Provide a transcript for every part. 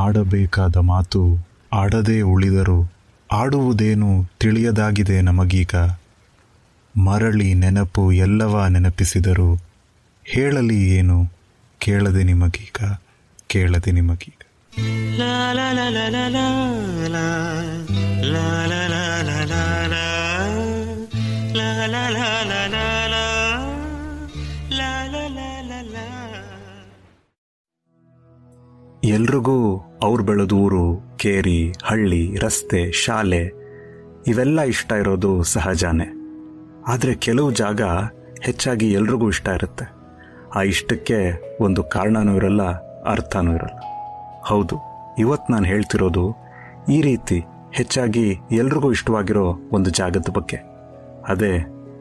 ಆಡಬೇಕಾದ ಮಾತು ಆಡದೇ ಉಳಿದರು ಆಡುವುದೇನು ತಿಳಿಯದಾಗಿದೆ ನಮಗೀಗ ಮರಳಿ ನೆನಪು ಎಲ್ಲವ ನೆನಪಿಸಿದರು ಹೇಳಲಿ ಏನು ಕೇಳದೆ ನಿಮಗೀಗ ಕೇಳದೆ ನಿಮಗೀಗ La la la la la ಎಲ್ರಿಗೂ ಅವ್ರು ಬೆಳೆದೂರು ಕೇರಿ, ಹಳ್ಳಿ, ರಸ್ತೆ, ಶಾಲೆ, ಇವೆಲ್ಲ ಇಷ್ಟ ಇರೋದು ಸಹಜಾನೇ. ಆದರೆ ಕೆಲವು ಜಾಗ ಹೆಚ್ಚಾಗಿ ಎಲ್ರಿಗೂ ಇಷ್ಟ ಇರುತ್ತೆ. ಆ ಇಷ್ಟಕ್ಕೆ ಒಂದು ಕಾರಣನೂ ಇರಲ್ಲ, ಅರ್ಥನೂ ಇರಲ್ಲ. ಹೌದು ಇವತ್ತು ನಾನು ಹೇಳ್ತಿರೋದು ಈ ರೀತಿ ಹೆಚ್ಚಾಗಿ ಎಲ್ರಿಗೂ ಇಷ್ಟವಾಗಿರೋ ಒಂದು ಜಾಗದ ಬಗ್ಗೆ. ಅದೇ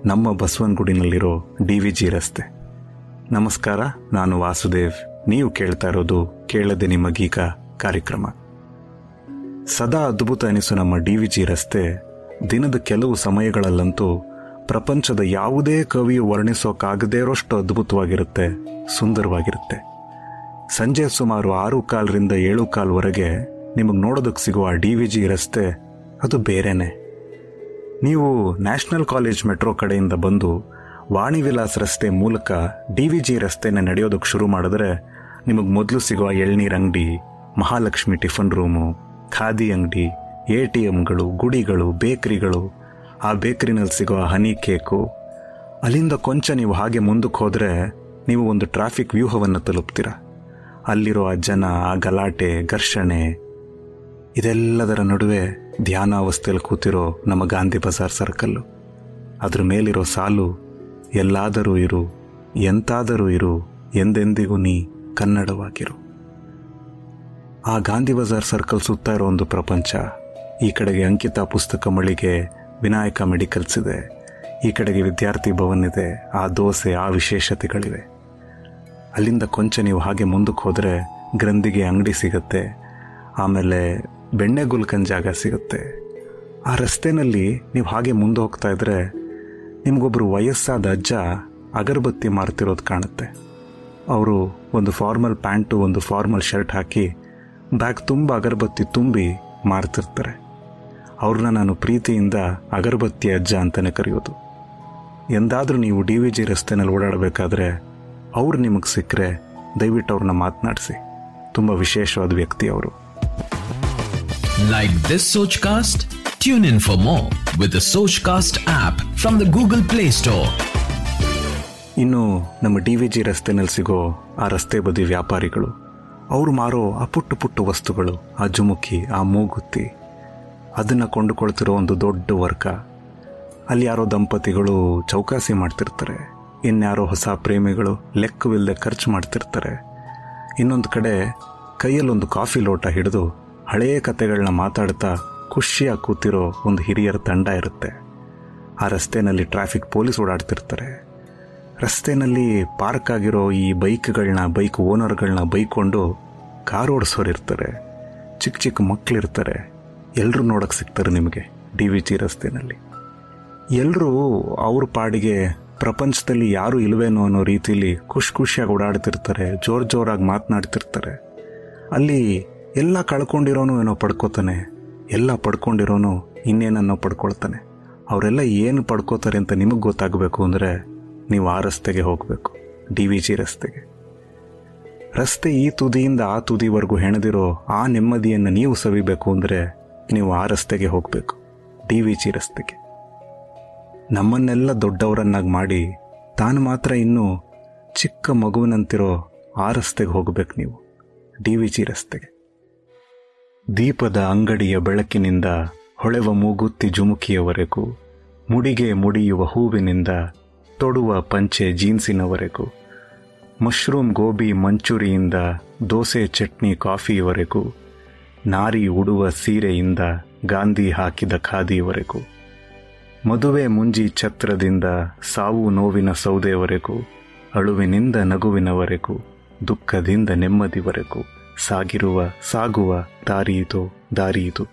ನಮ್ಮ ಬಸವನಗುಡಿನಲ್ಲಿರೋ ಡಿ ವಿ ಜಿ ರಸ್ತೆ. ನಮಸ್ಕಾರ, ನಾನು ವಾಸುದೇವ್. ನೀವು ಕೇಳ್ತಾ ಇರೋದು ಕೇಳದೆ ನಿಮಗೀಗ ಕಾರ್ಯಕ್ರಮ. ಸದಾ ಅದ್ಭುತ ಅನಿಸು ನಮ್ಮ ಡಿ ವಿ ಜಿ ರಸ್ತೆ. ದಿನದ ಕೆಲವು ಸಮಯಗಳಲ್ಲಂತೂ ಪ್ರಪಂಚದ ಯಾವುದೇ ಕವಿಯು ವರ್ಣಿಸೋಕ್ಕಾಗದೇ ಇರೋಷ್ಟು ಅದ್ಭುತವಾಗಿರುತ್ತೆ, ಸುಂದರವಾಗಿರುತ್ತೆ. ಸಂಜೆ ಸುಮಾರು ಆರು ಕಾಲರಿಂದ ಏಳು ಕಾಲ್ವರೆಗೆ ನಿಮಗೆ ನೋಡೋದಕ್ಕೆ ಸಿಗುವ ಡಿ ವಿ ಜಿ ರಸ್ತೆ ಅದು ಬೇರೆನೆ. ನೀವು ನ್ಯಾಷನಲ್ ಕಾಲೇಜ್ ಮೆಟ್ರೋ ಕಡೆಯಿಂದ ಬಂದು ವಾಣಿ ವಿಲಾಸ್ ರಸ್ತೆ ಮೂಲಕ ಡಿ ವಿ ಜಿ ರಸ್ತೆನ ನಡೆಯೋದಕ್ಕೆ ಶುರು ಮಾಡಿದ್ರೆ ನಿಮಗೆ ಮೊದಲು ಸಿಗುವ ಎಳ್ನೀರ್ ಅಂಗಡಿ, ಮಹಾಲಕ್ಷ್ಮಿ ಟಿಫನ್ ರೂಮು, ಖಾದಿ ಅಂಗಡಿ, ಎ ಟಿ ಎಮ್ಗಳು, ಗುಡಿಗಳು, ಬೇಕರಿಗಳು. ಆ ಬೇಕರಿನಲ್ಲಿ ಸಿಗುವ ಹನಿ ಕೇಕು. ಅಲ್ಲಿಂದ ಕೊಂಚ ನೀವು ಹಾಗೆ ಮುಂದಕ್ಕೆ ಹೋದರೆ ನೀವು ಒಂದು ಟ್ರಾಫಿಕ್ ವ್ಯೂಹವನ್ನು ತಲುಪ್ತೀರ. ಅಲ್ಲಿರೋ ಜನ, ಆ ಗಲಾಟೆ, ಘರ್ಷಣೆ, ಇದೆಲ್ಲದರ ನಡುವೆ ಧ್ಯಾನಾವಸ್ಥೆಯಲ್ಲಿ ಕೂತಿರೋ ನಮ್ಮ ಗಾಂಧಿ ಬಜಾರ್ ಸರ್ಕಲ್ಲು. ಅದ್ರ ಮೇಲಿರೋ ಸಾಲು, ಎಲ್ಲಾದರೂ ಇರು, ಎಂತಾದರೂ ಇರು, ಎಂದೆಂದಿಗೂ ನೀ. ಕನ್ನಡವಾಗಿರು. ಆ ಗಾಂಧಿ ಬಜಾರ್ ಸರ್ಕಲ್ ಸುತ್ತ ಇರೋ ಒಂದು ಪ್ರಪಂಚ ಈ ಕಡೆಗೆ ಅಂಕಿತ ಪುಸ್ತಕ ಮಳಿಗೆ ವಿನಾಯಕ ಮೆಡಿಕಲ್ಸ್ ಇದೆ. ಈ ಕಡೆಗೆ ವಿದ್ಯಾರ್ಥಿ ಭವನ್ ಇದೆ. ಆ ದೋಸೆ, ಆ ವಿಶೇಷತೆಗಳಿವೆ. ಅಲ್ಲಿಂದ ಕೊಂಚ ನೀವು ಹಾಗೆ ಮುಂದಕ್ಕೆ ಹೋದರೆ ಗ್ರಂಥಿಗೆ ಅಂಗಡಿ ಸಿಗುತ್ತೆ. ಆಮೇಲೆ ಬೆಣ್ಣೆ ಗುಲ್ಕನ್ ಜಾಗ ಸಿಗುತ್ತೆ. ಆ ರಸ್ತೆನಲ್ಲಿ ನೀವು ಹಾಗೆ ಮುಂದೆ ಹೋಗ್ತಾ ಇದ್ರೆ ನಿಮಗೊಬ್ಬರು ವಯಸ್ಸಾದ ಅಜ್ಜ ಅಗರಬತ್ತಿ ಮಾರ್ತಿರೋದು ಕಾಣುತ್ತೆ. ಅವರು ಒಂದು ಫಾರ್ಮಲ್ ಪ್ಯಾಂಟು ಒಂದು ಫಾರ್ಮಲ್ ಶರ್ಟ್ ಹಾಕಿ ಬ್ಯಾಗ್ ತುಂಬ ಅಗರಬತ್ತಿ ತುಂಬಿ ಮಾರ್ತಿರ್ತಾರೆ. ಅವ್ರನ್ನ ನಾನು ಪ್ರೀತಿಯಿಂದ ಅಗರಬತ್ತಿ ಅಜ್ಜ ಅಂತಲೇ ಕರೆಯೋದು. ಎಂದಾದರೂ ನೀವು ಡಿ ವಿ ಜಿ ರಸ್ತೆನಲ್ಲಿ ಓಡಾಡಬೇಕಾದ್ರೆ ಅವ್ರು ನಿಮಗೆ ಸಿಕ್ಕರೆ ದಯವಿಟ್ಟು ಅವ್ರನ್ನ ಮಾತನಾಡಿಸಿ. ತುಂಬ ವಿಶೇಷವಾದ ವ್ಯಕ್ತಿ ಅವರು. Like this Soch cast tune in for more with Soch cast app from the Google Play Store. ಇನ್ನು ನಮ್ಮ ಡಿ ವಿ ಜಿ ರಸ್ತೆನಲ್ಲಿ ಸಿಗೋ ಆ ರಸ್ತೆ ಬದಿ ವ್ಯಾಪಾರಿಗಳು. ಅವರು ಮಾರೋ ಆ ಪುಟ್ಟು ಪುಟ್ಟು ವಸ್ತುಗಳು, ಆ ಜುಮುಕಿ, ಆ ಮೂಗುತ್ತಿ. ಅದನ್ನು ಕೊಂಡುಕೊಳ್ತಿರೋ ಒಂದು ದೊಡ್ಡ ವರ್ಗ. ಅಲ್ಲಿ ಯಾರೋ ದಂಪತಿಗಳು ಚೌಕಾಸಿ ಮಾಡ್ತಿರ್ತಾರೆ. ಇನ್ಯಾರೋ ಹೊಸ ಪ್ರೇಮಿಗಳು ಲೆಕ್ಕವಿಲ್ಲದೆ ಖರ್ಚು ಮಾಡ್ತಿರ್ತಾರೆ. ಇನ್ನೊಂದು ಕಡೆ ಕೈಯಲ್ಲೊಂದು ಕಾಫಿ ಲೋಟ ಹಿಡಿದು ಹಳೆಯ ಕತೆಗಳನ್ನ ಮಾತಾಡ್ತಾ ಖುಷಿಯಾಗಿ ಕೂತಿರೋ ಒಂದು ಹಿರಿಯರ ತಂಡ ಇರುತ್ತೆ. ಆ ರಸ್ತೆಯಲ್ಲಿ ಟ್ರಾಫಿಕ್ ಪೊಲೀಸ್ ಓಡಾಡ್ತಿರ್ತಾರೆ. ರಸ್ತೆನಲ್ಲಿ ಪಾರ್ಕ್ ಆಗಿರೋ ಈ ಬೈಕ್ಗಳನ್ನ ಬೈಕ್ ಓನರ್ಗಳನ್ನ ಬೈಕೊಂಡು ಕಾರ್ ಓಡಿಸೋರು ಇರ್ತಾರೆ ಚಿಕ್ಕ ಚಿಕ್ಕ ಮಕ್ಕಳಿರ್ತಾರೆ ಎಲ್ಲರೂ ನೋಡಕ್ಕೆ ಸಿಗ್ತಾರೆ ನಿಮಗೆ ಡಿ ವಿ ಜಿ ರಸ್ತೆಯಲ್ಲಿ ಎಲ್ಲರೂ ಅವ್ರ ಪಾಡಿಗೆ ಪ್ರಪಂಚದಲ್ಲಿ ಯಾರು ಇಲ್ವೇನೋ ಅನ್ನೋ ರೀತಿಯಲ್ಲಿ ಖುಷಿ ಖುಷಿಯಾಗಿ ಓಡಾಡ್ತಿರ್ತಾರೆ, ಜೋರು ಜೋರಾಗಿ ಮಾತನಾಡ್ತಿರ್ತಾರೆ. ಅಲ್ಲಿ ಎಲ್ಲ ಕಳ್ಕೊಂಡಿರೋನು ಏನೋ ಪಡ್ಕೋತಾನೆ, ಎಲ್ಲ ಪಡ್ಕೊಂಡಿರೋನು ಇನ್ನೇನನ್ನೋ ಪಡ್ಕೊಳ್ತಾನೆ. ಅವರೆಲ್ಲ ಏನು ಪಡ್ಕೋತಾರೆ ಅಂತ ನಿಮಗೆ ಗೊತ್ತಾಗಬೇಕು ಅಂದರೆ ನೀವು ಆ ರಸ್ತೆಗೆ ಹೋಗಬೇಕು, ಡಿ ವಿ ಜಿ ರಸ್ತೆಗೆ. ರಸ್ತೆ ಈ ತುದಿಯಿಂದ ಆ ತುದಿವರೆಗೂ ಹೆಣೆದಿರೋ ಆ ನೆಮ್ಮದಿಯನ್ನು ನೀವು ಸವಿಬೇಕು ಅಂದರೆ ನೀವು ಆ ರಸ್ತೆಗೆ ಹೋಗಬೇಕು, ಡಿ ವಿ ಜಿ ರಸ್ತೆಗೆ. ನಮ್ಮನ್ನೆಲ್ಲ ದೊಡ್ಡವರನ್ನಾಗಿ ಮಾಡಿ ತಾನು ಮಾತ್ರ ಇನ್ನೂ ಚಿಕ್ಕ ಮಗುವಿನಂತಿರೋ ಆ ರಸ್ತೆಗೆ ಹೋಗಬೇಕು ನೀವು, ಡಿ ವಿ ಜಿ ರಸ್ತೆಗೆ. ದೀಪದ ಅಂಗಡಿಯ ಬೆಳಕಿನಿಂದ ಹೊಳೆವ ಮೂಗುತ್ತಿ ಜುಮುಕಿಯವರೆಗೂ ಮುಡಿಗೆ ಮುಡಿಯುವ ಹೂವಿನಿಂದ ತೊಡುವ ಪಂಚೆ ಜೀನ್ಸಿನವರೆಗೂ, ಮಶ್ರೂಮ್ ಗೋಬಿ ಮಂಚೂರಿಯಿಂದ ದೋಸೆ, ಚಟ್ನಿ, ಕಾಫಿವರೆಗೂ, ನಾರಿ ಉಡುವ ಸೀರೆಯಿಂದ ಗಾಂಧಿ ಹಾಕಿದ ಖಾದಿವರೆಗೂ, ಮದುವೆ ಮುಂಜಿ ಛತ್ರದಿಂದ ಸಾವು ನೋವಿನ ಸೌದೆವರೆಗೂ, ಅಳುವಿನಿಂದ ನಗುವಿನವರೆಗೂ, ದುಃಖದಿಂದ ನೆಮ್ಮದಿವರೆಗೂ ಸಾಗಿರುವ, ಸಾಗುವ ದಾರಿಯಿತು ದಾರಿಯಿತು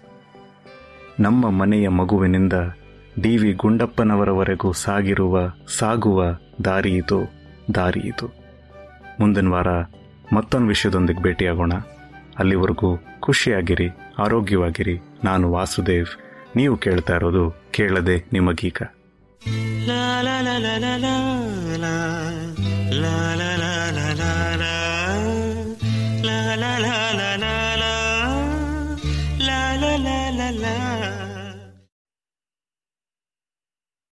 ನಮ್ಮ ಮನೆಯ ಮಗುವಿನಿಂದ ಡಿ ವಿ ಗುಂಡಪ್ಪನವರವರೆಗೂ ಸಾಗಿರುವ, ಸಾಗುವ ದಾರಿಯಿತು ದಾರಿಯಿತು ಮುಂದಿನ ವಾರ ಮತ್ತೊಂದು ವಿಷಯದೊಂದಿಗೆ ಭೇಟಿಯಾಗೋಣ. ಅಲ್ಲಿವರೆಗೂ ಖುಷಿಯಾಗಿರಿ, ಆರೋಗ್ಯವಾಗಿರಿ. ನಾನು ವಾಸುದೇವ್. ನೀವು ಕೇಳ್ತಾ ಇರೋದು ಕೇಳದೆ ನಿಮಗೀಗ. La